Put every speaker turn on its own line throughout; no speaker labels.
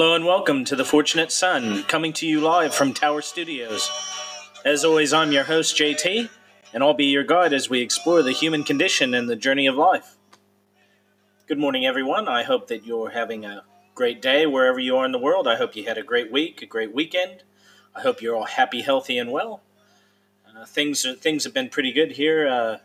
Hello and welcome to The Fortunate Son, coming to you live from Tower Studios. As always, I'm your host, JT, and I'll be your guide as we explore the human condition and the journey of life. Good morning, everyone. I hope that you're having a great day wherever you are in the world. I hope you had a great week, a great weekend. I hope you're all happy, healthy, and well. Uh, things things have been pretty good here uh,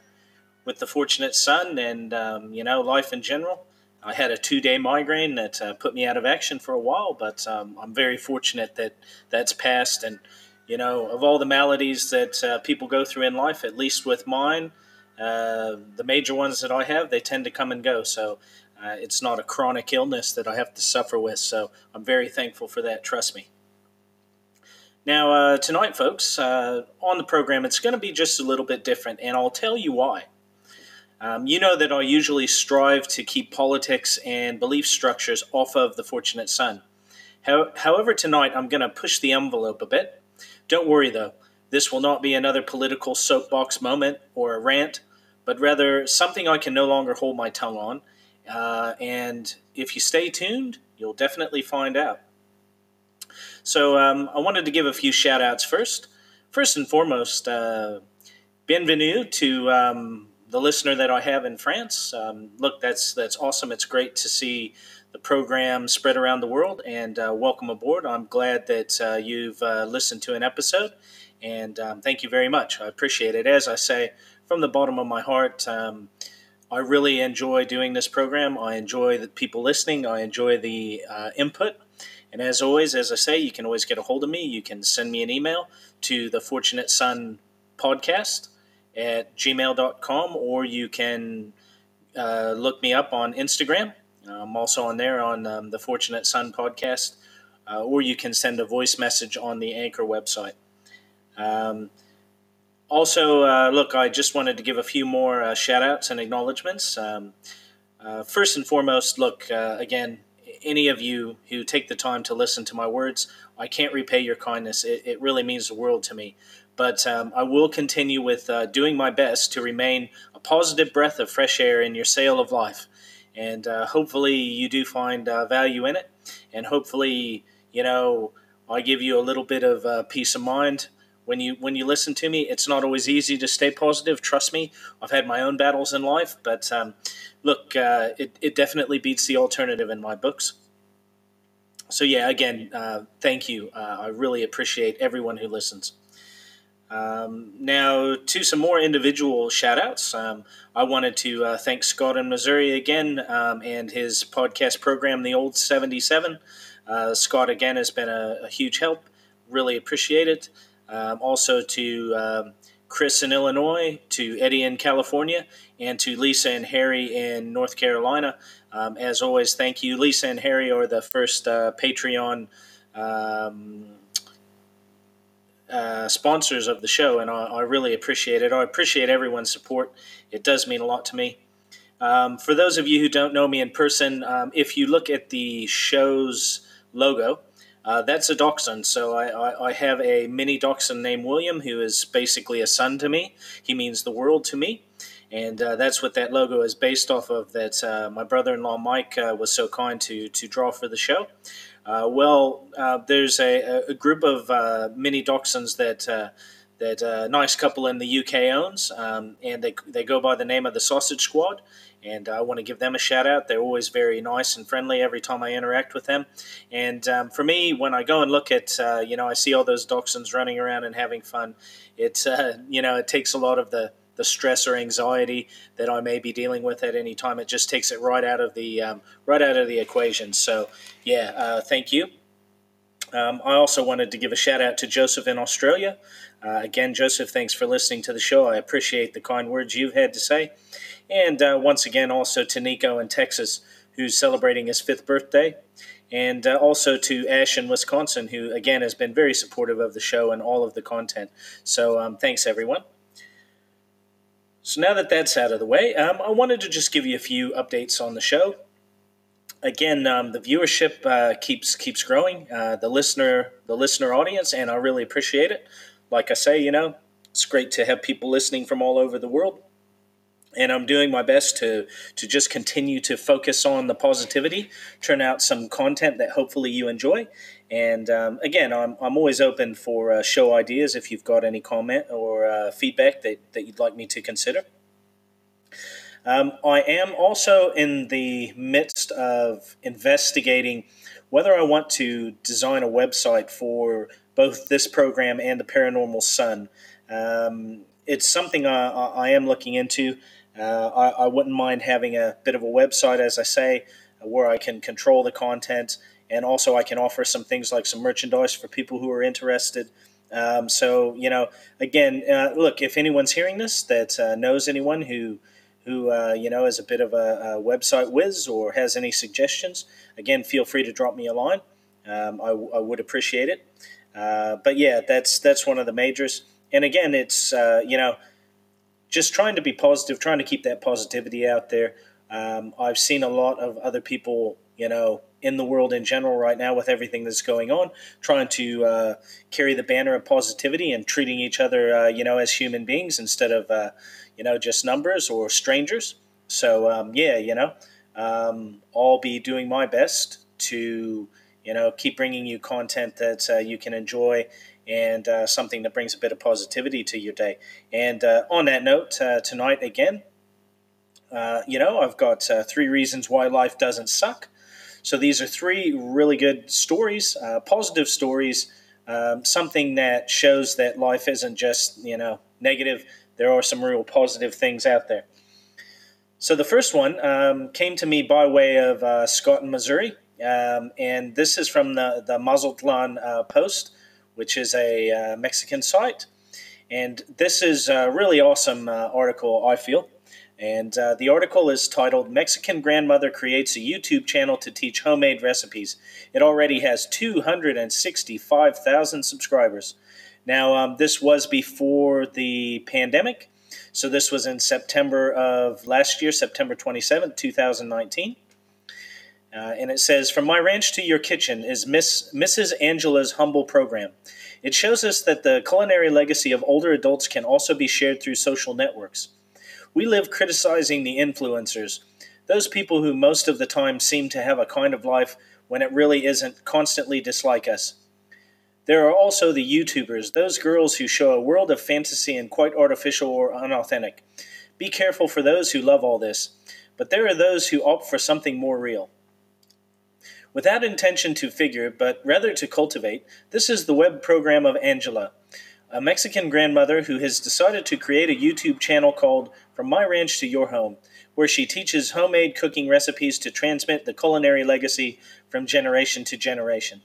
with the Fortunate Son, and um, you know, life in general. I had a two day migraine that uh, put me out of action for a while, but um, I'm very fortunate that that's passed. And, you know, of all the maladies that uh, people go through in life, at least with mine, uh, the major ones that I have, they tend to come and go. So uh, it's not a chronic illness that I have to suffer with. So I'm very thankful for that. Trust me. Now, uh, tonight, folks, uh, on the program, it's going to be just a little bit different, and I'll tell you why. Um, you know that I usually strive to keep politics and belief structures off of the Fortunate Son. How, however, tonight I'm going to push the envelope a bit. Don't worry though, this will not be another political soapbox moment or a rant, but rather something I can no longer hold my tongue on. Uh, and if you stay tuned, you'll definitely find out. So um, I wanted to give a few shout outs first. First and foremost, uh, bienvenue to um, the listener that I have in France. Um, look, that's that's awesome. It's great to see the program spread around the world, and uh, welcome aboard. I'm glad that uh, you've uh, listened to an episode, and um, thank you very much. I appreciate it. As I say from the bottom of my heart. Um, I really enjoy doing this program. I enjoy the people listening. I enjoy the uh, input. And as always, as I say, you can always get a hold of me. You can send me an email to the Fortunate Son podcast at gmail.com or you can uh, look me up on Instagram. I'm also on there on um, the Fortunate Son podcast, uh, or you can send a voice message on the Anchor website. Um, also, uh, look, I just wanted to give a few more uh, shout outs and acknowledgments. Um, uh, first and foremost, look, uh, again, any of you who take the time to listen to my words, I can't repay your kindness. It, it really means the world to me. But um, I will continue with uh, doing my best to remain a positive breath of fresh air in your sail of life. And uh, hopefully, you do find uh, value in it. And hopefully, you know, I give you a little bit of uh, peace of mind when you when you listen to me. It's not always easy to stay positive. Trust me, I've had my own battles in life, but um, look, uh, it it definitely beats the alternative in my books. So yeah, again, uh, thank you. Uh, I really appreciate everyone who listens. Um, now, to some more individual shout outs. Um, I wanted to uh, thank Scott in Missouri again um, and his podcast program, The Old 77. Uh, Scott, again, has been a, a, huge help. Really appreciate it. Um, also to um, Chris in Illinois, to Eddie in California, and to Lisa and Harry in North Carolina. Um, as always, thank you. Lisa and Harry are the first uh, Patreon uh, sponsors of the show, and I, I, really appreciate it. I appreciate everyone's support. It does mean a lot to me. Um, for those of you who don't know me in person, um, if you look at the show's logo, uh, that's a dachshund. So I, I, I, have a mini dachshund named William, who is basically a son to me. He means the world to me. And uh, that's what that logo is based off of. That uh, my brother-in-law Mike uh, was so kind to to draw for the show. Uh, well, uh, there's a, a, group of uh, mini dachshunds that uh, that a nice couple in the UK owns, um, and they, they go by the name of the Sausage Squad. And I want to give them a shout out. They're always very nice and friendly every time I interact with them. And um, for me, when I go and look at, uh, you know, I see all those dachshunds running around and having fun. It, uh, you know, it takes a lot of the the stress or anxiety that I may be dealing with at any time. It just takes it right out of the um, right out of the equation. So, yeah, uh, thank you. Um, I also wanted to give a shout out to Joseph in Australia. Uh, again, Joseph, thanks for listening to the show. I appreciate the kind words you've had to say. And uh, once again, also to Nico in Texas, who's celebrating his fifth birthday. And uh, also to Ash in Wisconsin, who again has been very supportive of the show and all of the content. So um, thanks, everyone. So now that that's out of the way, um, I wanted to just give you a few updates on the show. Again, um, the viewership uh, keeps keeps growing. Uh, the listener the listener audience, and I really appreciate it. Like I say, you know, it's great to have people listening from all over the world. And I'm doing my best to to just continue to focus on the positivity, turn out some content that hopefully you enjoy. And um, again, I'm, I'm always open for uh, show ideas if you've got any comment or uh, feedback that, that you'd like me to consider. Um, I am also in the midst of investigating whether I want to design a website for both this program and the Paranormal Son. Um, it's something I, I, am looking into. Uh, I, I, wouldn't mind having a bit of a website, as I say, where I can control the content, and also I can offer some things like some merchandise for people who are interested. Um, so you know, again, uh, look, if anyone's hearing this that uh, knows anyone who who uh, you know is a bit of a, a, website whiz or has any suggestions, again, feel free to drop me a line. Um, I, I, would appreciate it. Uh, but yeah, that's that's one of the majors. And again, it's you know just trying to be positive, trying to keep that positivity out there. Um, I've seen a lot of other people, you know, in the world in general right now with everything that's going on, trying to uh, carry the banner of positivity and treating each other, uh, you know, as human beings instead of, uh, you know, just numbers or strangers. So um, yeah, you know, um, I'll be doing my best to, you know, keep bringing you content that uh, you can enjoy and uh, something that brings a bit of positivity to your day. And uh, on that note, uh, tonight again, uh, you know, I've got uh, three reasons why life doesn't suck. So these are three really good stories, uh, positive stories, um, something that shows that life isn't just, you know, negative. There are some real positive things out there. So the first one um, came to me by way of Scott in Missouri. Um, and this is from the, the Mazatlan Post which is a uh, Mexican site. And this is a really awesome uh, article, I feel. And uh, the article is titled Mexican Grandmother Creates a YouTube Channel to Teach Homemade Recipes. It already has 265,000 subscribers. Now, um, this was before the pandemic. So this was in September of last year, September 27, 2019. Uh, and it says, From my ranch to your kitchen is Miss Mrs. Angela's humble program. It shows us that the culinary legacy of older adults can also be shared through social networks. We live criticizing the influencers, those people who most of the time seem to have a kind of life when it really isn't, constantly dislike us. There are also the YouTubers, those girls who show a world of fantasy and quite artificial or unauthentic. Be careful for those who love all this, but there are those who opt for something more real. Without intention to figure, but rather to cultivate, this is the web program of Angela, a Mexican grandmother who has decided to create a YouTube channel called From My Ranch to Your Home, where she teaches homemade cooking recipes to transmit the culinary legacy from generation to generation.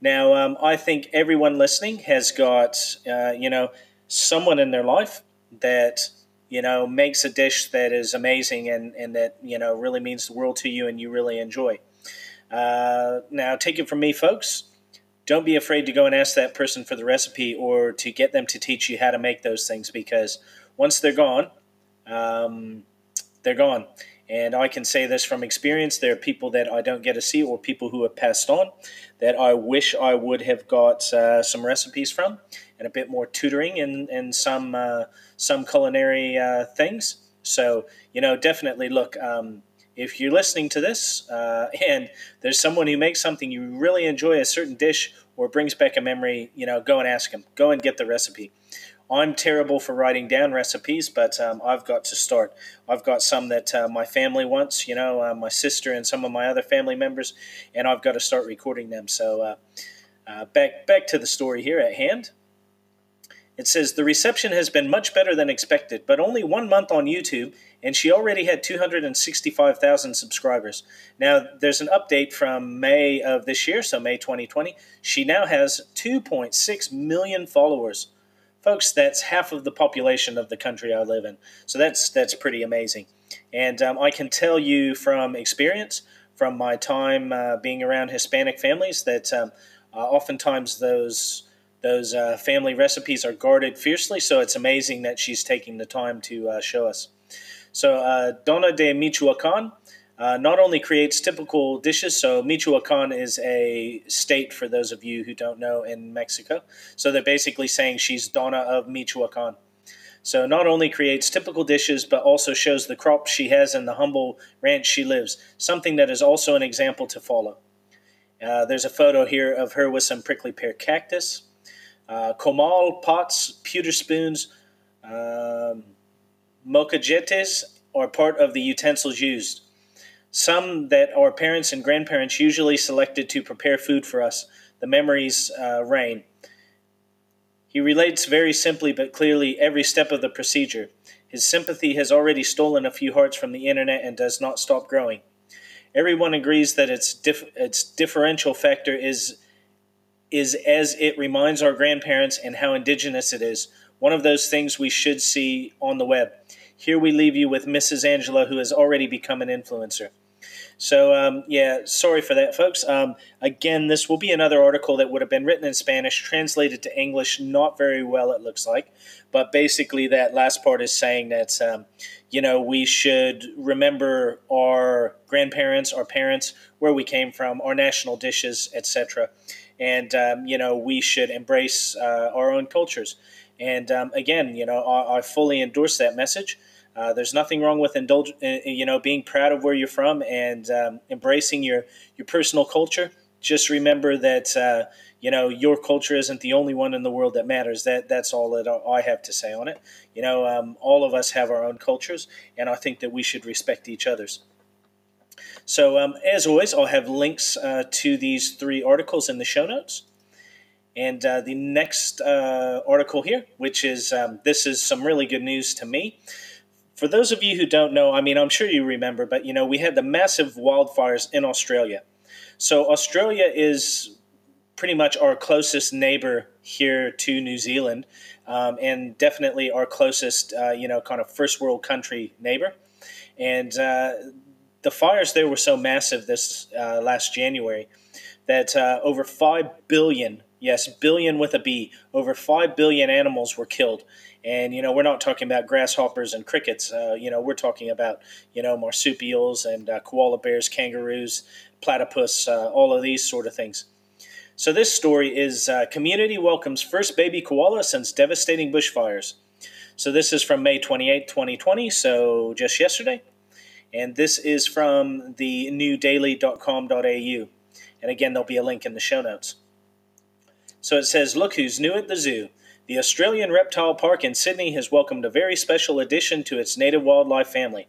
Now, um, I think everyone listening has got, uh, you know, someone in their life that, you know, makes a dish that is amazing and, and that, you know, really means the world to you and you really enjoy. Uh, now, take it from me, folks. Don't be afraid to go and ask that person for the recipe or to get them to teach you how to make those things because once they're gone, um, they're gone. And I can say this from experience. There are people that I don't get to see or people who have passed on that I wish I would have got uh, some recipes from and a bit more tutoring and, in some, uh, some culinary uh, things. So, you know, definitely look, um, if you're listening to this uh, and there's someone who makes something you really enjoy, a certain dish, or brings back a memory, you know, go and ask them. Go and get the recipe. I'm terrible for writing down recipes, but um, I've got to start. I've got some that uh, my family wants, you know, uh, my sister and some of my other family members, and I've got to start recording them. So uh, uh back back to the story here at hand. It says the reception has been much better than expected, but only one month on YouTube, and she already had 265,000 subscribers. Now, there's an update from May of this year, so May 2020. She now has 2.6 million followers. Folks, that's half of the population of the country I live in. So that's that's pretty amazing. And um, I can tell you from experience, from my time uh, being around Hispanic families, that um, uh, oftentimes those those uh, family recipes are guarded fiercely, so it's amazing that she's taking the time to uh, show us. So, uh, Dona de Michoacan uh, not only creates typical dishes, so Michoacan is a state, for those of you who don't know, in Mexico. So, they're basically saying she's Donna of Michoacan. So not only creates typical dishes, but also shows the crops she has and the humble ranch she lives, something that is also an example to follow. Uh, there's a photo here of her with some prickly pear cactus, uh, comal pots, pewter spoons, um, molcajetes are part of the utensils used. Some that our parents and grandparents usually selected to prepare food for us. The memories uh, reign. He relates very simply but clearly every step of the procedure. His sympathy has already stolen a few hearts from the internet and does not stop growing. Everyone agrees that its dif- its differential factor is is as it reminds our grandparents and how indigenous it is. One of those things we should see on the web. Here we leave you with Mrs. Angela, who has already become an influencer. So, um, yeah, sorry for that, folks. Um, again, this will be another article that would have been written in Spanish, translated to English, not very well, it looks like. But basically, that last part is saying that, um, you know, we should remember our grandparents, our parents, where we came from, our national dishes, etc. And, um, you know, we should embrace uh, our own cultures. And um, again, you know, I, I fully endorse that message. Uh, there's nothing wrong with indulge, uh, you know, being proud of where you're from and um, embracing your your personal culture. Just remember that uh, you know your culture isn't the only one in the world that matters. That that's all that I have to say on it. You know, um, all of us have our own cultures, and I think that we should respect each other's. So, um, as always, I'll have links uh, to these three articles in the show notes. And uh, the next uh, article here, which is um, this is some really good news to me for those of you who don't know, I mean, I'm sure you remember, but you know, we had the massive wildfires in Australia. So Australia is pretty much our closest neighbor here to New Zealand, um, and definitely our closest, uh, you know, kind of first world country neighbor. And uh, the fires there were so massive this uh, last January that uh, over five billion, yes, billion with a B, over five billion animals were killed and you know, we're not talking about grasshoppers and crickets. Uh, you know, we're talking about you know marsupials and uh, koala bears, kangaroos, platypus, uh, all of these sort of things. So this story is uh, community welcomes first baby koala since devastating bushfires. So this is from May 28, 2020, so just yesterday. And this is from the newdaily.com.au. And again, there'll be a link in the show notes. So it says, Look who's new at the zoo. The Australian Reptile Park in Sydney has welcomed a very special addition to its native wildlife family.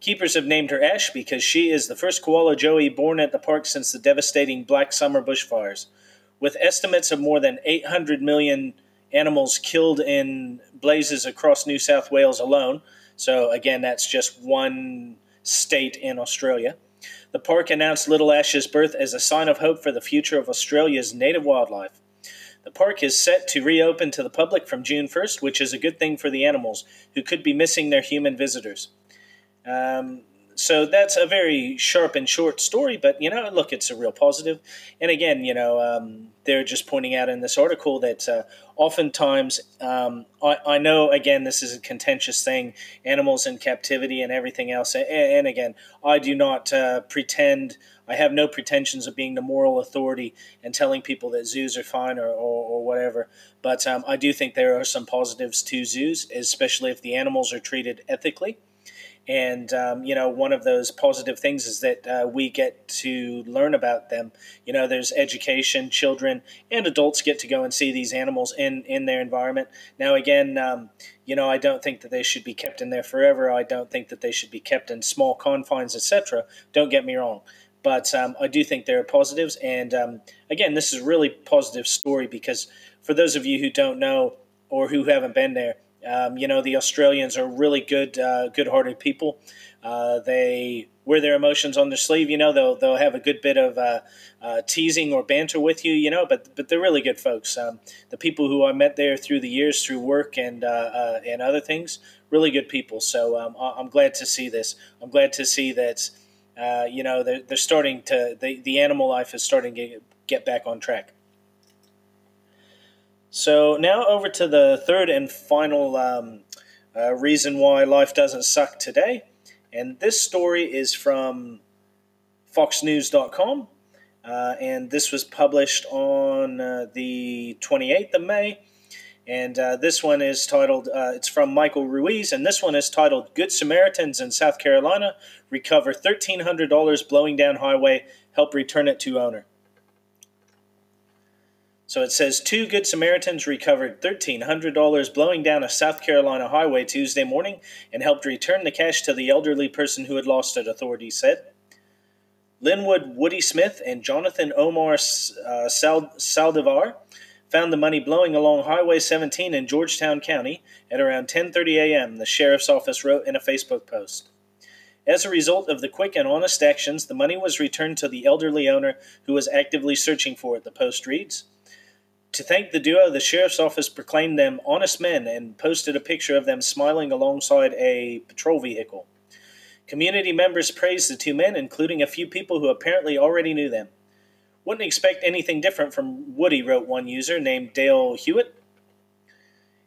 Keepers have named her Ash because she is the first koala joey born at the park since the devastating Black Summer bushfires. With estimates of more than 800 million animals killed in blazes across New South Wales alone, so again, that's just one state in Australia. The park announced Little Ash's birth as a sign of hope for the future of Australia's native wildlife. The park is set to reopen to the public from June 1st, which is a good thing for the animals who could be missing their human visitors. Um, so that's a very sharp and short story, but you know, look, it's a real positive. And again, you know, um, they're just pointing out in this article that uh, oftentimes, um, I, I, know, again, this is a contentious thing animals in captivity and everything else. And, and again, I do not uh, pretend, I have no pretensions of being the moral authority and telling people that zoos are fine or, or, or whatever. But um, I do think there are some positives to zoos, especially if the animals are treated ethically. And, um, you know, one of those positive things is that uh, we get to learn about them. You know, there's education, children and adults get to go and see these animals in, in their environment. Now, again, um, you know, I don't think that they should be kept in there forever. I don't think that they should be kept in small confines, etc. Don't get me wrong. But um, I do think there are positives. And um, again, this is a really positive story because for those of you who don't know or who haven't been there, um, you know, the Australians are really good, uh, good-hearted people. Uh, they wear their emotions on their sleeve. You know, they'll they'll have a good bit of uh, uh teasing or banter with you. You know, but but they're really good folks. Um, the people who I met there through the years, through work and uh, uh, and other things, really good people. So um, I'm glad to see this. I'm glad to see that. you know, they're, they're starting to the, the animal life is starting to get back on track. So now over to the third and final um, uh, reason why life doesn't suck today. And this story is from foxnews.com. Uh, and this was published on uh, the 28th of May. And uh, this one is titled, uh, it's from Michael Ruiz, and this one is titled Good Samaritans in South Carolina Recover $1,300 Blowing Down Highway, Help Return It to Owner. So it says two Good Samaritans recovered $1,300 blowing down a South Carolina highway Tuesday morning and helped return the cash to the elderly person who had lost it, authorities said. Linwood Woody Smith and Jonathan Omar uh, Saldivar found the money blowing along Highway 17 in Georgetown County at around 10:30 a.m., the sheriff's office wrote in a Facebook post. As a result of the quick and honest actions, the money was returned to the elderly owner who was actively searching for it, the post reads. To thank the duo, the sheriff's office proclaimed them honest men and posted a picture of them smiling alongside a patrol vehicle. Community members praised the two men, including a few people who apparently already knew them. Wouldn't expect anything different from Woody, wrote one user named Dale Hewitt.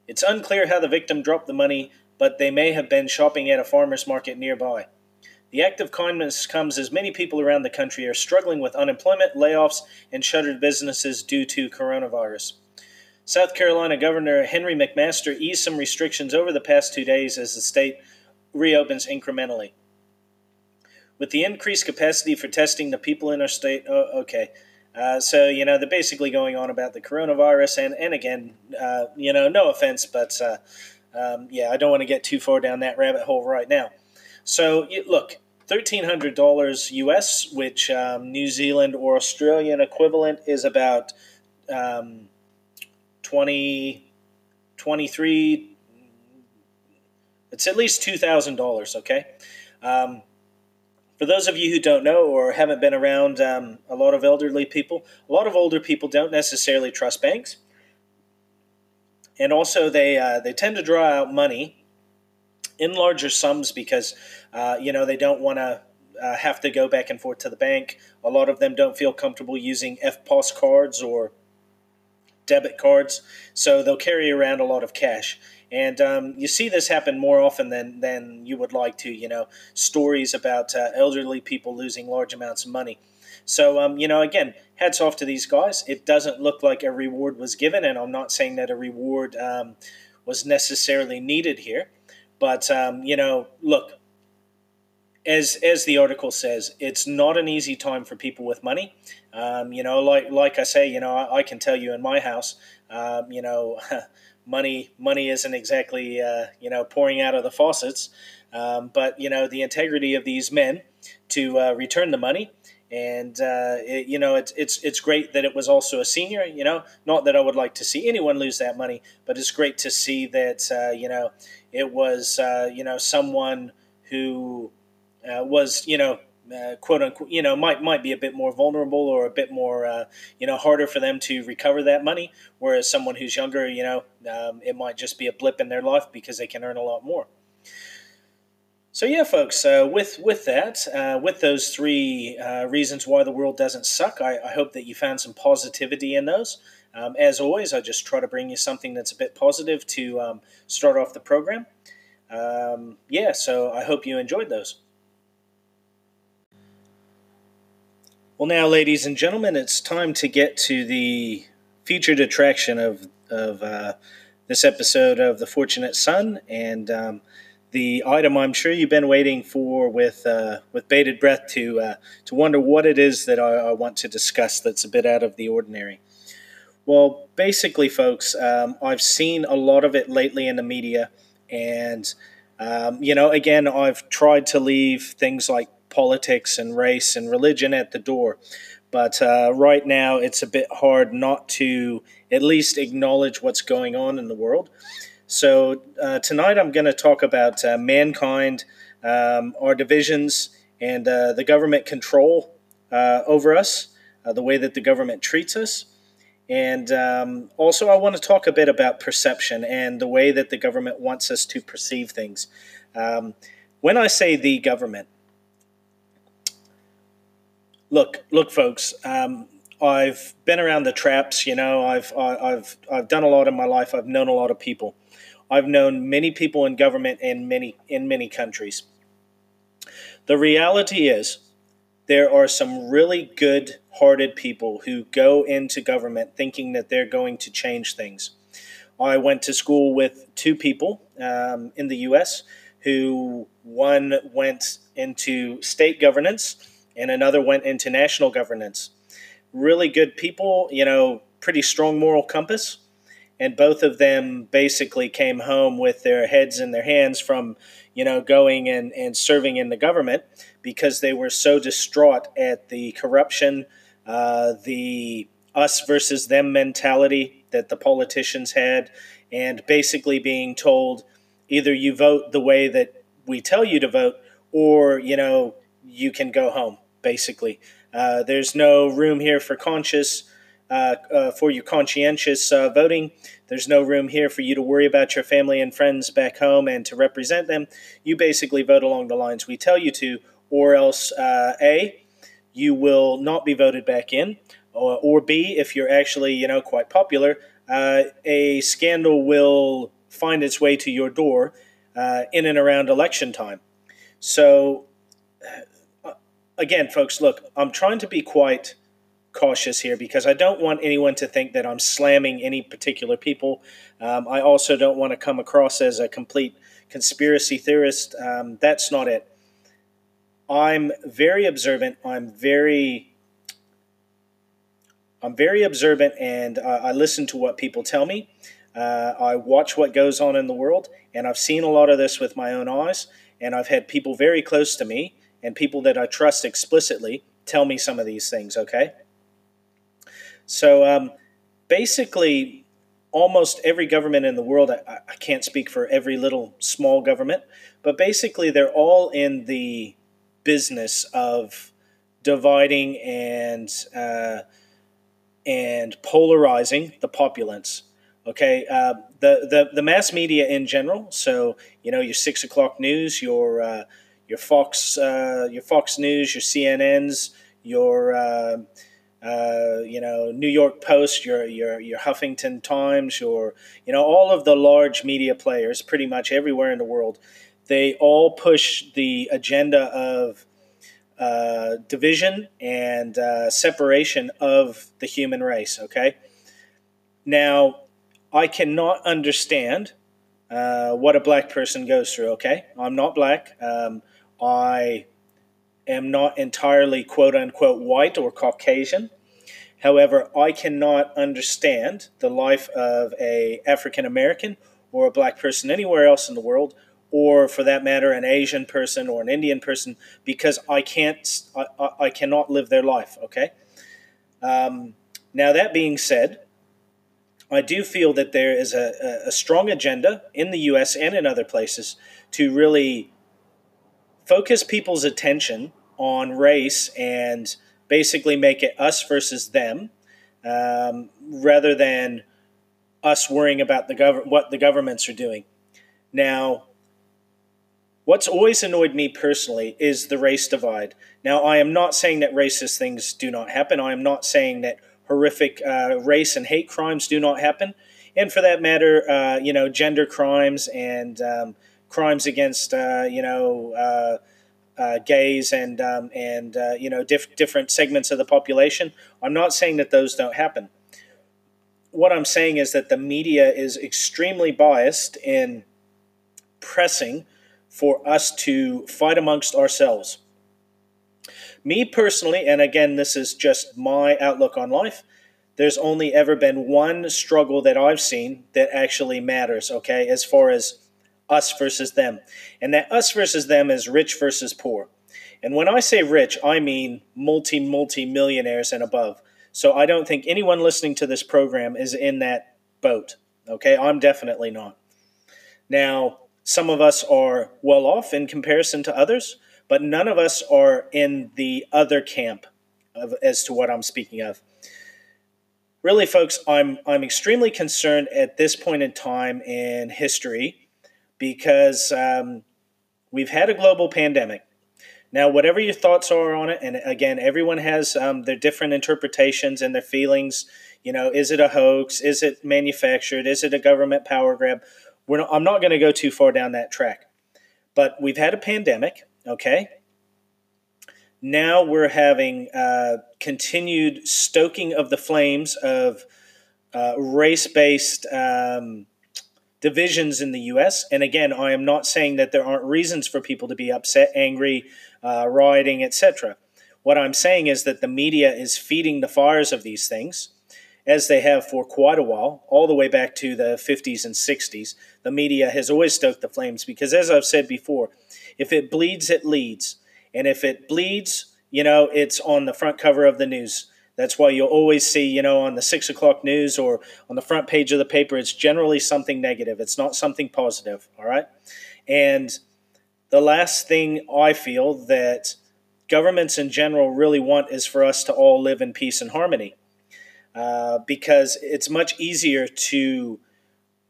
It's unclear how the victim dropped the money, but they may have been shopping at a farmer's market nearby. The act of kindness comes as many people around the country are struggling with unemployment, layoffs, and shuttered businesses due to coronavirus. South Carolina Governor Henry McMaster eased some restrictions over the past two days as the state reopens incrementally. With the increased capacity for testing the people in our state, oh, okay. Uh, so, you know, they're basically going on about the coronavirus. And, and again, uh, you know, no offense, but uh, um, yeah, I don't want to get too far down that rabbit hole right now. So, look, $1,300 US, which um, New Zealand or Australian equivalent is about um, 20, 23, it's at least $2,000, okay? Um, for those of you who don't know or haven't been around um, a lot of elderly people, a lot of older people don't necessarily trust banks. And also, they, uh, they tend to draw out money in larger sums because uh, you know they don't want to uh, have to go back and forth to the bank. A lot of them don't feel comfortable using EFTPOS cards or debit cards, so they'll carry around a lot of cash. And um, you see this happen more often than, than you would like to. You know, stories about uh, elderly people losing large amounts of money. So, um, you know, again, hats off to these guys. It doesn't look like a reward was given, and I'm not saying that a reward um, was necessarily needed here. But um, you know, look, as as the article says, it's not an easy time for people with money. Um, you know, like like I say, you know, I, I can tell you in my house, um, you know, money money isn't exactly uh, you know pouring out of the faucets. Um, but you know, the integrity of these men to uh, return the money and uh, it, you know it's it's it's great that it was also a senior. You know, not that I would like to see anyone lose that money, but it's great to see that uh, you know it was uh, you know someone who uh, was you know uh, quote unquote you know might might be a bit more vulnerable or a bit more uh, you know harder for them to recover that money, whereas someone who's younger, you know, um, it might just be a blip in their life because they can earn a lot more. So yeah, folks. Uh, with with that, uh, with those three uh, reasons why the world doesn't suck, I, I, hope that you found some positivity in those. Um, as always, I just try to bring you something that's a bit positive to um, start off the program. Um, yeah, so I hope you enjoyed those. Well, now, ladies and gentlemen, it's time to get to the featured attraction of of uh, this episode of The Fortunate Son, and um, the item I'm sure you've been waiting for with uh, with bated breath to uh, to wonder what it is that I, I, want to discuss that's a bit out of the ordinary. Well, basically, folks, um, I've seen a lot of it lately in the media, and um, you know, again, I've tried to leave things like politics and race and religion at the door. But uh, right now, it's a bit hard not to at least acknowledge what's going on in the world. So uh, tonight I'm going to talk about uh, mankind, um, our divisions, and uh, the government control uh, over us, uh, the way that the government treats us. And um, also, I want to talk a bit about perception and the way that the government wants us to perceive things. Um, when I say the government, look, look, folks. Um, I've been around the traps. You know, I've I've I've done a lot in my life. I've known a lot of people. I've known many people in government in many in many countries. The reality is there are some really good-hearted people who go into government thinking that they're going to change things. I went to school with two people um, in the U.S. who one went into state governance and another went into national governance. Really good people, you know, pretty strong moral compass. And both of them basically came home with their heads in their hands from, you know, going and, and serving in the government because they were so distraught at the corruption, uh, the us versus them mentality that the politicians had, and basically being told either you vote the way that we tell you to vote, or you know you can go home. Basically, uh, there's no room here for conscious. Uh, uh, for your conscientious uh, voting. There's no room here for you to worry about your family and friends back home and to represent them. You basically vote along the lines we tell you to, or else A, you will not be voted back in, or, or B, if you're actually, you know, quite popular, uh, a scandal will find its way to your door uh, in and around election time. So, again, folks, look, I'm trying to be quite cautious here because I don't want anyone to think that I'm slamming any particular people. Um, I also don't want to come across as a complete conspiracy theorist. Um, that's not it. I'm very observant. I'm very I'm very observant and uh, I listen to what people tell me. Uh, I watch what goes on in the world, and I've seen a lot of this with my own eyes. And I've had people very close to me and people that I trust explicitly tell me some of these things, okay? So um, basically, almost every government in the world, I, I can't speak for every little small government, but basically, they're all in the business of dividing and uh, and polarizing the populace. Okay, uh, the, the the mass media in general. So you know your six o'clock news, your uh, your Fox uh, your Fox News, your CNNs, your uh, you know New York Post, your your your Huffington Times, your you know all of the large media players, pretty much everywhere in the world, they all push the agenda of uh, division and uh, separation of the human race. Okay. Now, I cannot understand uh, what a black person goes through. Okay, I'm not black. Um, I am not entirely quote unquote white or Caucasian. However, I cannot understand the life of a African American or a black person anywhere else in the world or for that matter, an Asian person or an Indian person, because I can't, I, I cannot live their life. Okay. Um, now that being said, I do feel that there is a, a strong agenda in the U.S. and in other places to really focus people's attention on race and basically make it us versus them, um, rather than us worrying about the gov- what the governments are doing. Now, What's always annoyed me personally is the race divide. Now, I am not saying that racist things do not happen. I am not saying that horrific uh, race and hate crimes do not happen. And for that matter, uh, you know, gender crimes and um, crimes against, uh, you know, uh, gays and um, and uh, you know diff- different segments of the population. I'm not saying that those don't happen. What I'm saying is that the media is extremely biased in pressing for us to fight amongst ourselves. Me personally, and again, this is just my outlook on life, there's only ever been one struggle that I've seen that actually matters, okay, as far as us versus them. And that us versus them is rich versus poor. And when I say rich, I mean multi, multi millionaires and above. So I don't think anyone listening to this program is in that boat, okay? I'm definitely not. Now, some of us are well off in comparison to others, but none of us are in the other camp of, as to what I'm speaking of. Really, folks, I'm, I'm extremely concerned at this point in time in history because um, we've had a global pandemic. Now, whatever your thoughts are on it, and again, everyone has um, their different interpretations and their feelings. You know, is it a hoax? Is it manufactured? Is it a government power grab? Not, I'm not going to go too far down that track. But we've had a pandemic, okay? Now we're having uh, continued stoking of the flames of uh, race based um, divisions in the U.S. And again, I am not saying that there aren't reasons for people to be upset, angry, uh, rioting, etc. What I'm saying is that the media is feeding the fires of these things, as they have for quite a while, all the way back to the 50s and 60s. The media has always stoked the flames because, as I've said before, if it bleeds, it leads. And if it bleeds, you know, it's on the front cover of the news. That's why you'll always see, you know, on the six o'clock news or on the front page of the paper, it's generally something negative. It's not something positive. All right. And the last thing I feel that governments in general really want is for us to all live in peace and harmony. Uh, because it's much easier to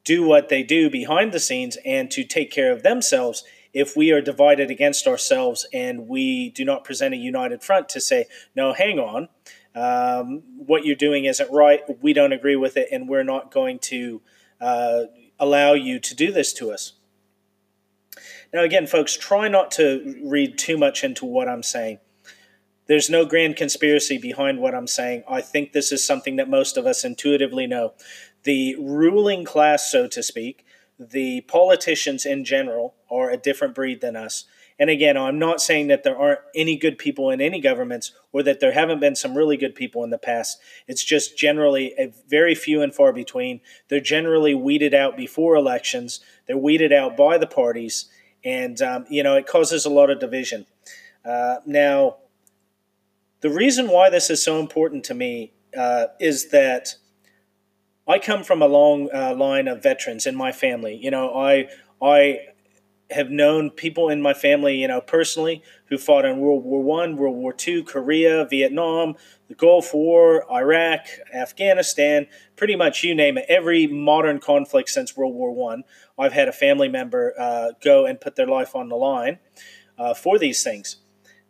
do what they do behind the scenes and to take care of themselves if we are divided against ourselves and we do not present a united front to say, no, hang on, um, what you're doing isn't right. We don't agree with it, and we're not going to uh, allow you to do this to us. Now, again, folks, try not to read too much into what I'm saying. There's no grand conspiracy behind what I'm saying. I think this is something that most of us intuitively know. The ruling class, so to speak, the politicians in general, are a different breed than us. And again, I'm not saying that there aren't any good people in any governments or that there haven't been some really good people in the past. It's just generally a very few and far between. They're generally weeded out before elections, they're weeded out by the parties, and, um, you know, it causes a lot of division. Uh, now, the reason why this is so important to me uh, is that I come from a long uh, line of veterans in my family. You know, I I have known people in my family, you know, personally who fought in World War One, World War Two, Korea, Vietnam, the Gulf War, Iraq, Afghanistan, pretty much you name it. Every modern conflict since World War One, I've had a family member uh, go and put their life on the line uh, for these things.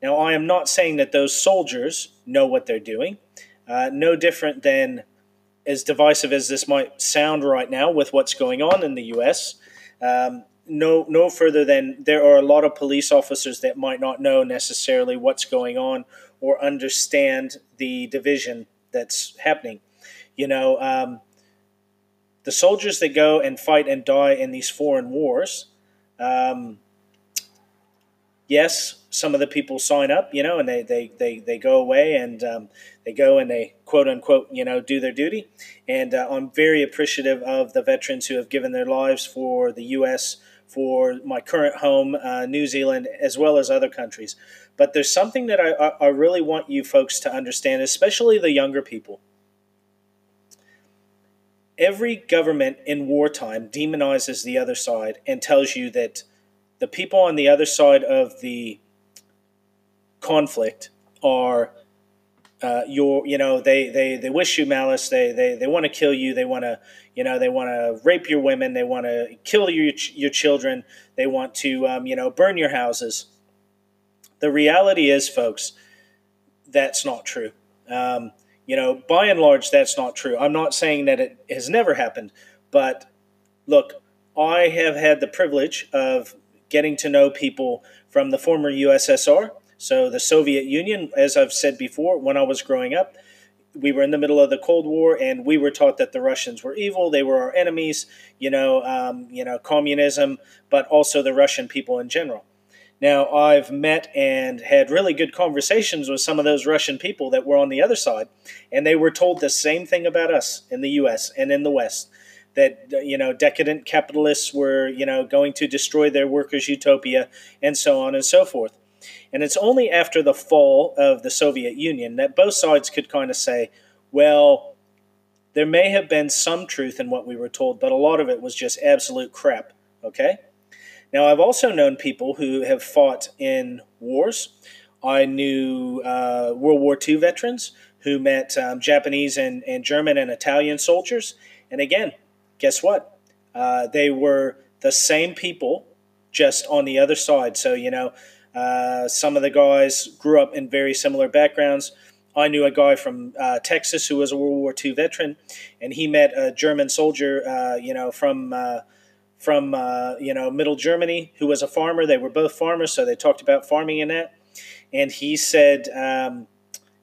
Now, I am not saying that those soldiers know what they're doing. Uh, no different than as divisive as this might sound right now with what's going on in the U.S. Um, no no further than there are a lot of police officers that might not know necessarily what's going on or understand the division that's happening. You know, um, the soldiers that go and fight and die in these foreign wars. Um, yes, some of the people sign up, you know, and they they they, they go away and um, they go and they quote unquote, you know, do their duty. And uh, I'm very appreciative of the veterans who have given their lives for the U.S for my current home, uh, New Zealand, as well as other countries. But there's something that I, I really want you folks to understand, especially the younger people. Every government in wartime demonizes the other side and tells you that the people on the other side of the conflict are uh, your you know they, they they wish you malice they they, they want to kill you they want to you know they want to rape your women they want to kill your your children they want to um, you know burn your houses. The reality is folks that's not true. Um, you know by and large that's not true. I'm not saying that it has never happened but look i have had the privilege of getting to know people from the former ussr so the Soviet Union, as I've said before, when I was growing up, we were in the middle of the Cold War, and we were taught that the Russians were evil. They were our enemies. You know, um, you know, communism, but also the Russian people in general. Now, I've met and had really good conversations with some of those Russian people that were on the other side, and they were told the same thing about us in the U.S. and in the West that you know decadent capitalists were you know going to destroy their workers' utopia and so on and so forth. And it's only after the fall of the Soviet Union that both sides could kind of say, well, there may have been some truth in what we were told, but a lot of it was just absolute crap. Okay? Now, I've also known people who have fought in wars. I knew uh, World War II veterans who met um, Japanese and, and German and Italian soldiers. And again, guess what? Uh, they were the same people, just on the other side. So, you know, uh, some of the guys grew up in very similar backgrounds. I knew a guy from uh, Texas who was a World War II veteran, and he met a German soldier, uh, you know, from uh, from uh, you know Middle Germany who was a farmer. They were both farmers, so they talked about farming and that. And he said, um,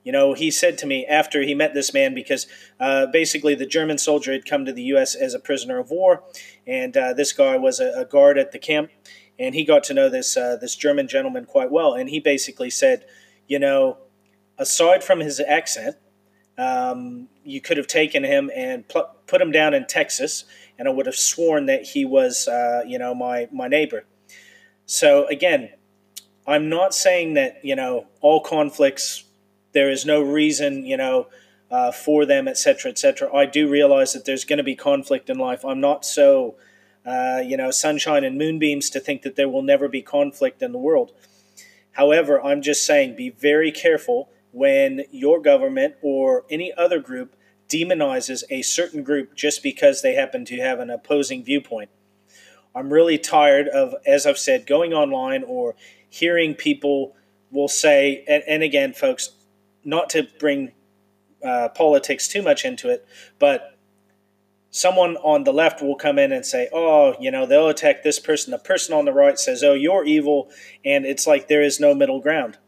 You know, he said to me after he met this man because uh, basically the German soldier had come to the U.S. as a prisoner of war, and this guy was a, a, guard at the camp, and he got to know this uh, this German gentleman quite well, and he basically said, you know, aside from his accent, um, you could have taken him and pl- put him down in Texas, and I would have sworn that he was, uh, you know, my my neighbor. So again, I'm not saying that you know all conflicts. There is no reason, you know, uh, for them, etc., etc. I do realize that there's going to be conflict in life. I'm not so, uh, you know, sunshine and moonbeams to think that there will never be conflict in the world. However, I'm just saying, be very careful when your government or any other group demonizes a certain group just because they happen to have an opposing viewpoint. I'm really tired of, as I've said, going online or hearing people will say, and, and again, folks, not to bring uh, politics too much into it, but someone on the left will come in and say, oh, you know, they'll attack this person. The person on the right says, oh, you're evil. And it's like there is no middle ground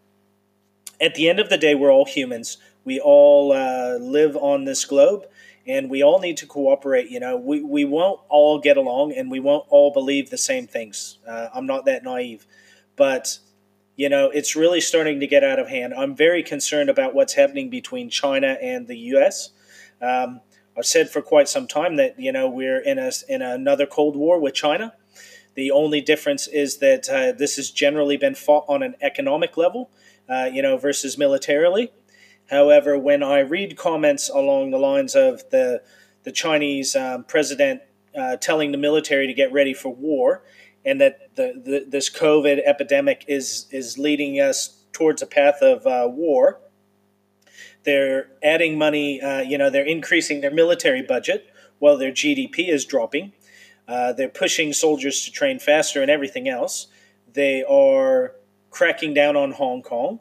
at the end of the day, we're all humans. We all uh, live on this globe, and we all need to cooperate. You know, we, we won't all get along, and we won't all believe the same things. Uh, I'm not that naive, but you know, it's really starting to get out of hand. I'm very concerned about what's happening between China and the U.S. Um, I've said for quite some time that you know we're in a in another Cold War with China. The only difference is that uh, this has generally been fought on an economic level uh, you know, versus militarily. However, when I read comments along the lines of the the Chinese um, president uh, telling the military to get ready for war, and that the, the, this COVID epidemic is is leading us towards a path of uh, war. They're adding money. Uh, you know, they're increasing their military budget while their GDP is dropping. Uh, they're pushing soldiers to train faster and everything else. They are cracking down on Hong Kong.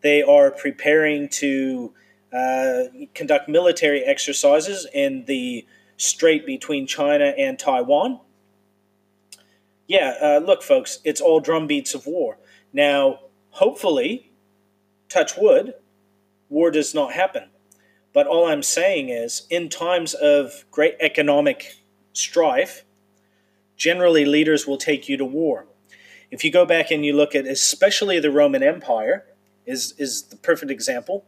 They are preparing to uh, conduct military exercises in the strait between China and Taiwan. Yeah, uh, look, folks, it's all drumbeats of war. Now, hopefully, touch wood, war does not happen. But all I'm saying is, in times of great economic strife, generally leaders will take you to war. If you go back and you look at especially the Roman Empire is is the perfect example.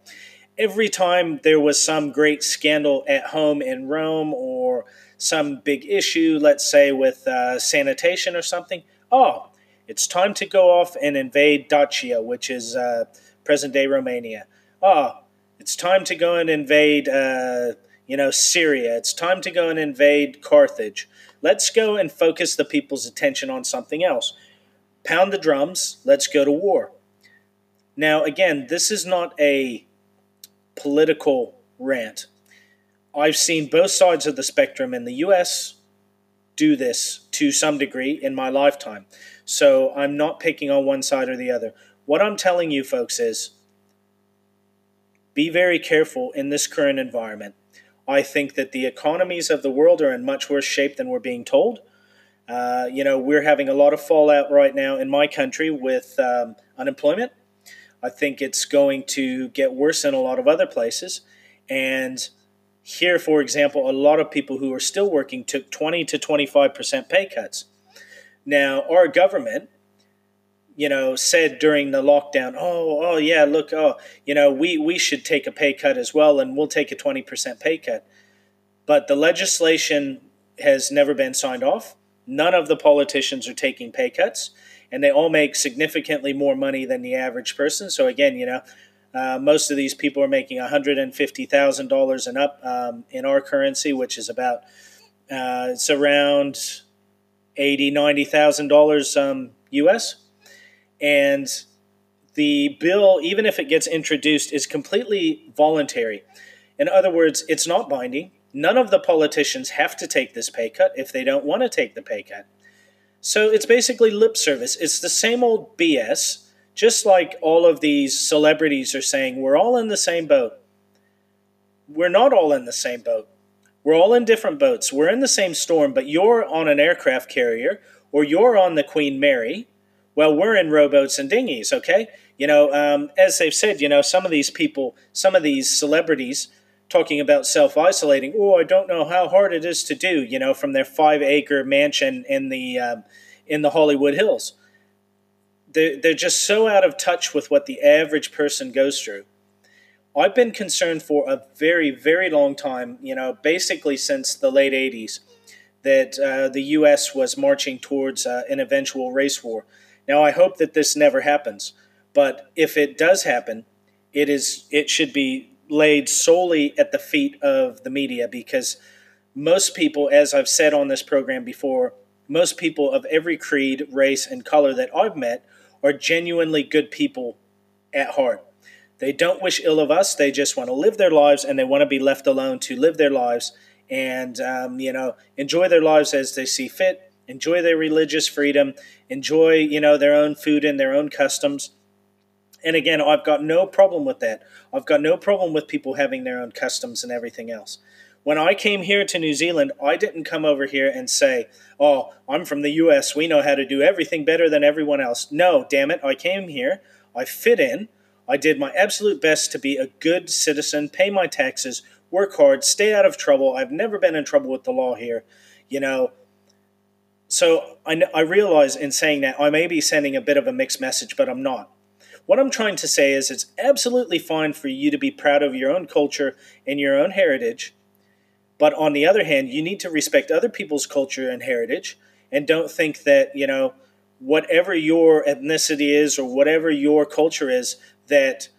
Every time there was some great scandal at home in Rome or some big issue, let's say with uh, sanitation or something, oh, it's time to go off and invade Dacia, which is uh, present day Romania. Oh, it's time to go and invade, uh, you know, Syria. It's time to go and invade Carthage. Let's go and focus the people's attention on something else pound the drums, let's go to war. Now, again, this is not a political rant. I've seen both sides of the spectrum in the US do this to some degree in my lifetime. So I'm not picking on one side or the other. What I'm telling you, folks, is be very careful in this current environment. I think that the economies of the world are in much worse shape than we're being told. Uh, you know, we're having a lot of fallout right now in my country with um, unemployment. I think it's going to get worse in a lot of other places. And here, for example, a lot of people who are still working took 20 to 25% pay cuts. Now, our government, you know, said during the lockdown, oh, oh, yeah, look, oh, you know, we, we should take a pay cut as well, and we'll take a 20% pay cut. But the legislation has never been signed off. None of the politicians are taking pay cuts, and they all make significantly more money than the average person. So again, you know, uh, most of these people are making $150,000 and up um, in our currency, which is about uh, it's around eighty, ninety thousand dollars um, U.S. And the bill, even if it gets introduced, is completely voluntary. In other words, it's not binding. None of the politicians have to take this pay cut if they don't want to take the pay cut. So it's basically lip service. It's the same old BS, just like all of these celebrities are saying, we're all in the same boat. We're not all in the same boat. We're all in different boats. We're in the same storm, but you're on an aircraft carrier or you're on the Queen Mary. Well, we're in rowboats and dinghies, okay? You know, um, as they've said, you know, some of these people, some of these celebrities talking about self isolating. Oh, I don't know how hard it is to do. You know, from their five acre mansion in the um, in the Hollywood Hills. They're, they're just so out of touch with what the average person goes through. I've been concerned for a very, very long time, you know, basically since the late 80s, that uh, the U.S. was marching towards uh, an eventual race war. Now, I hope that this never happens, but if it does happen, it is it should be laid solely at the feet of the media because most people, as I've said on this program before, most people of every creed, race, and color that I've met are genuinely good people at heart. They don't wish ill of us. They just want to live their lives and they want to be left alone to live their lives and, um, you know, enjoy their lives as they see fit, enjoy their religious freedom, enjoy, you know, their own food and their own customs. And again, I've got no problem with that. I've got no problem with people having their own customs and everything else. When I came here to New Zealand, I didn't come over here and say, Oh, I'm from the US. We know how to do everything better than everyone else. No, damn it. I came here. I fit in. I did my absolute best to be a good citizen, pay my taxes, work hard, stay out of trouble. I've never been in trouble with the law here. You know, so I, I realize in saying that I may be sending a bit of a mixed message, but I'm not. What I'm trying to say is it's absolutely fine for you to be proud of your own culture and your own heritage but on the other hand, you need to respect other people's culture and heritage and don't think that, you know, whatever your ethnicity is or whatever your culture is, that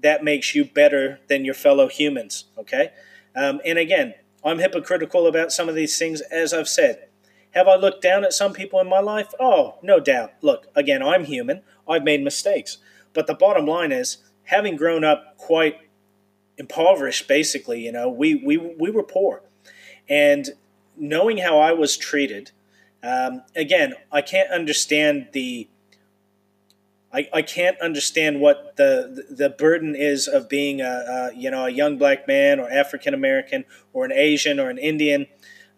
that makes you better than your fellow humans. Okay. Um, and again, I'm hypocritical about some of these things, as I've said. Have I looked down at some people in my life? Oh, no doubt. Look, again, I'm human. I've made mistakes. But the bottom line is, having grown up quite impoverished, basically, you know, we, we, we were poor. And knowing how I was treated, um, again, I can't understand the. I, I can't understand what the, the burden is of being a, a you know a young black man or African American or an Asian or an Indian,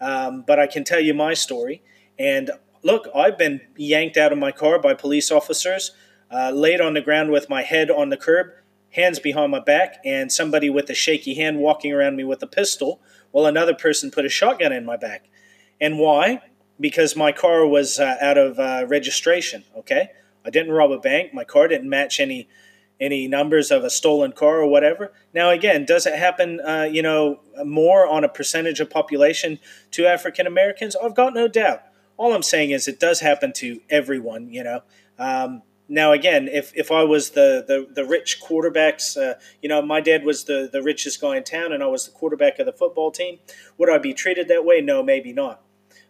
um, but I can tell you my story. And look, I've been yanked out of my car by police officers, uh, laid on the ground with my head on the curb, hands behind my back, and somebody with a shaky hand walking around me with a pistol while another person put a shotgun in my back. And why? Because my car was uh, out of uh, registration. Okay, I didn't rob a bank. My car didn't match any any numbers of a stolen car or whatever. Now, again, does it happen? Uh, you know, more on a percentage of population to African Americans? I've got no doubt. All I'm saying is it does happen to everyone. You know. Um, now, again, if, if I was the, the, the rich quarterbacks, uh, you know, my dad was the, the richest guy in town and I was the quarterback of the football team, would I be treated that way? No, maybe not.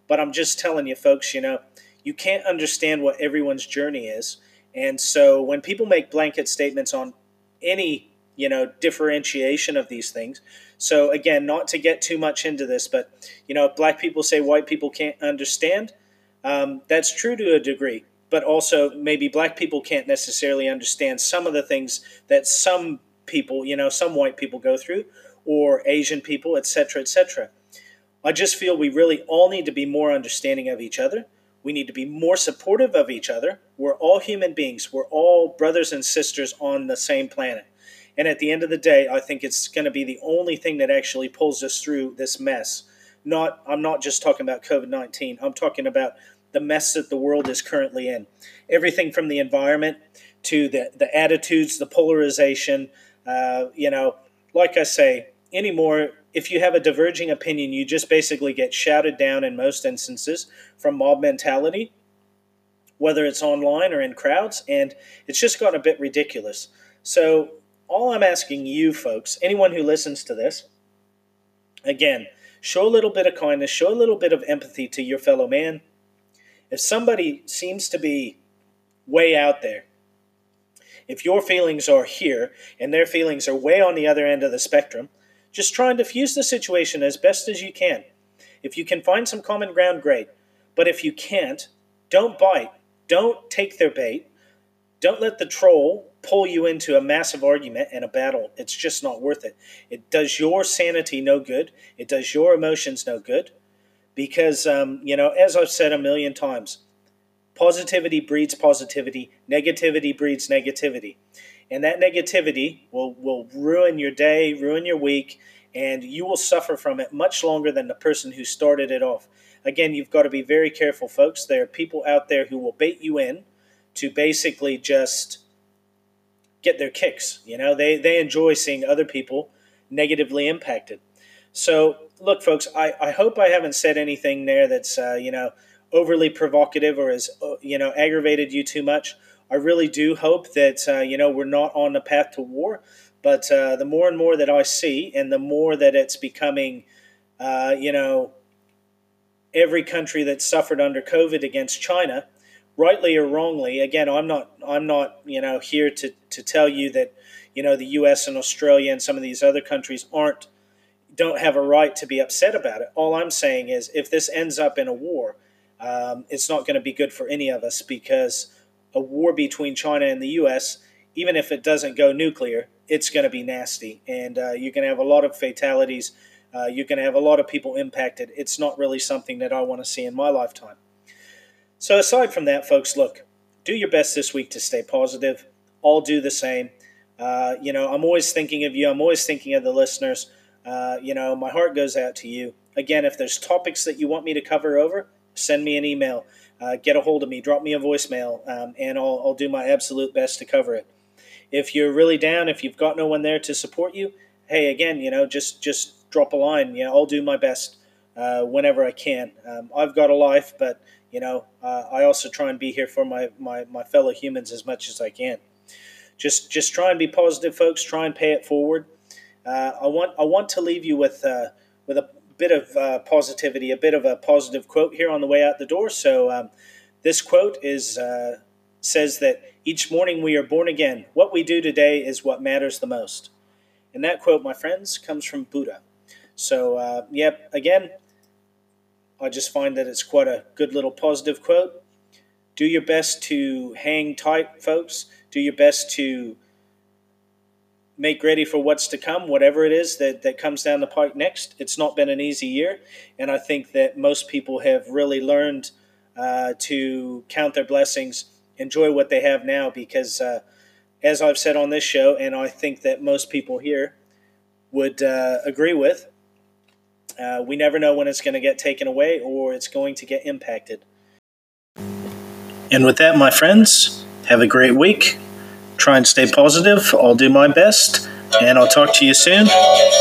But I'm just telling you, folks, you know, you can't understand what everyone's journey is. And so when people make blanket statements on any, you know, differentiation of these things, so again, not to get too much into this, but, you know, black people say white people can't understand. Um, that's true to a degree but also maybe black people can't necessarily understand some of the things that some people, you know, some white people go through, or Asian people, etc., etc. I just feel we really all need to be more understanding of each other. We need to be more supportive of each other. We're all human beings. We're all brothers and sisters on the same planet. And at the end of the day, I think it's going to be the only thing that actually pulls us through this mess. Not, I'm not just talking about COVID 19. I'm talking about the mess that the world is currently in. Everything from the environment to the, the attitudes, the polarization. Uh, you know, like I say, anymore, if you have a diverging opinion, you just basically get shouted down in most instances from mob mentality, whether it's online or in crowds, and it's just gotten a bit ridiculous. So, all I'm asking you folks, anyone who listens to this, again, show a little bit of kindness, show a little bit of empathy to your fellow man if somebody seems to be way out there, if your feelings are here and their feelings are way on the other end of the spectrum, just try and diffuse the situation as best as you can. If you can find some common ground, great. But if you can't, don't bite. Don't take their bait. Don't let the troll pull you into a massive argument and a battle. It's just not worth it. It does your sanity no good. It does your emotions no good because um, you know, as I've said a million times, Positivity breeds positivity, negativity breeds negativity. And that negativity will, will ruin your day, ruin your week, and you will suffer from it much longer than the person who started it off. Again, you've got to be very careful, folks. There are people out there who will bait you in to basically just get their kicks. You know, they, they enjoy seeing other people negatively impacted. So, look, folks, I, I hope I haven't said anything there that's, uh, you know, overly provocative or has, uh, you know, aggravated you too much. I really do hope that, uh, you know, we're not on the path to war. But uh, the more and more that I see, and the more that it's becoming, uh, you know, every country that suffered under COVID against China, rightly or wrongly, again, I'm not, I'm not, you know, here to, to tell you that, you know, the U.S. and Australia and some of these other countries aren't, don't have a right to be upset about it. All I'm saying is, if this ends up in a war, um, it's not going to be good for any of us because a war between China and the U.S., even if it doesn't go nuclear, it's going to be nasty, and uh, you're going to have a lot of fatalities. Uh, you're going to have a lot of people impacted. It's not really something that I want to see in my lifetime. So, aside from that, folks, look, do your best this week to stay positive. I'll do the same. Uh, you know, I'm always thinking of you. I'm always thinking of the listeners. Uh, you know, my heart goes out to you. Again, if there's topics that you want me to cover over, send me an email, uh, get a hold of me, drop me a voicemail, um, and I'll, I'll do my absolute best to cover it. If you're really down, if you've got no one there to support you, hey, again, you know, just just drop a line. You know, I'll do my best uh, whenever I can. Um, I've got a life, but you know, uh, I also try and be here for my, my, my fellow humans as much as I can. Just just try and be positive, folks. Try and pay it forward. Uh, I want I want to leave you with uh, with a bit of uh, positivity, a bit of a positive quote here on the way out the door. So um, this quote is uh, says that each morning we are born again. What we do today is what matters the most. And that quote, my friends, comes from Buddha. So, uh, yep, again, I just find that it's quite a good little positive quote. Do your best to hang tight, folks. Do your best to make ready for what's to come, whatever it is that, that comes down the pike next. It's not been an easy year, and I think that most people have really learned uh, to count their blessings, enjoy what they have now, because uh, as I've said on this show, and I think that most people here would uh, agree with, uh, we never know when it's going to get taken away or it's going to get impacted. And with that, my friends, have a great week. Try and stay positive. I'll do my best. And I'll talk to you soon.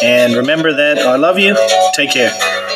And remember that I love you. Take care.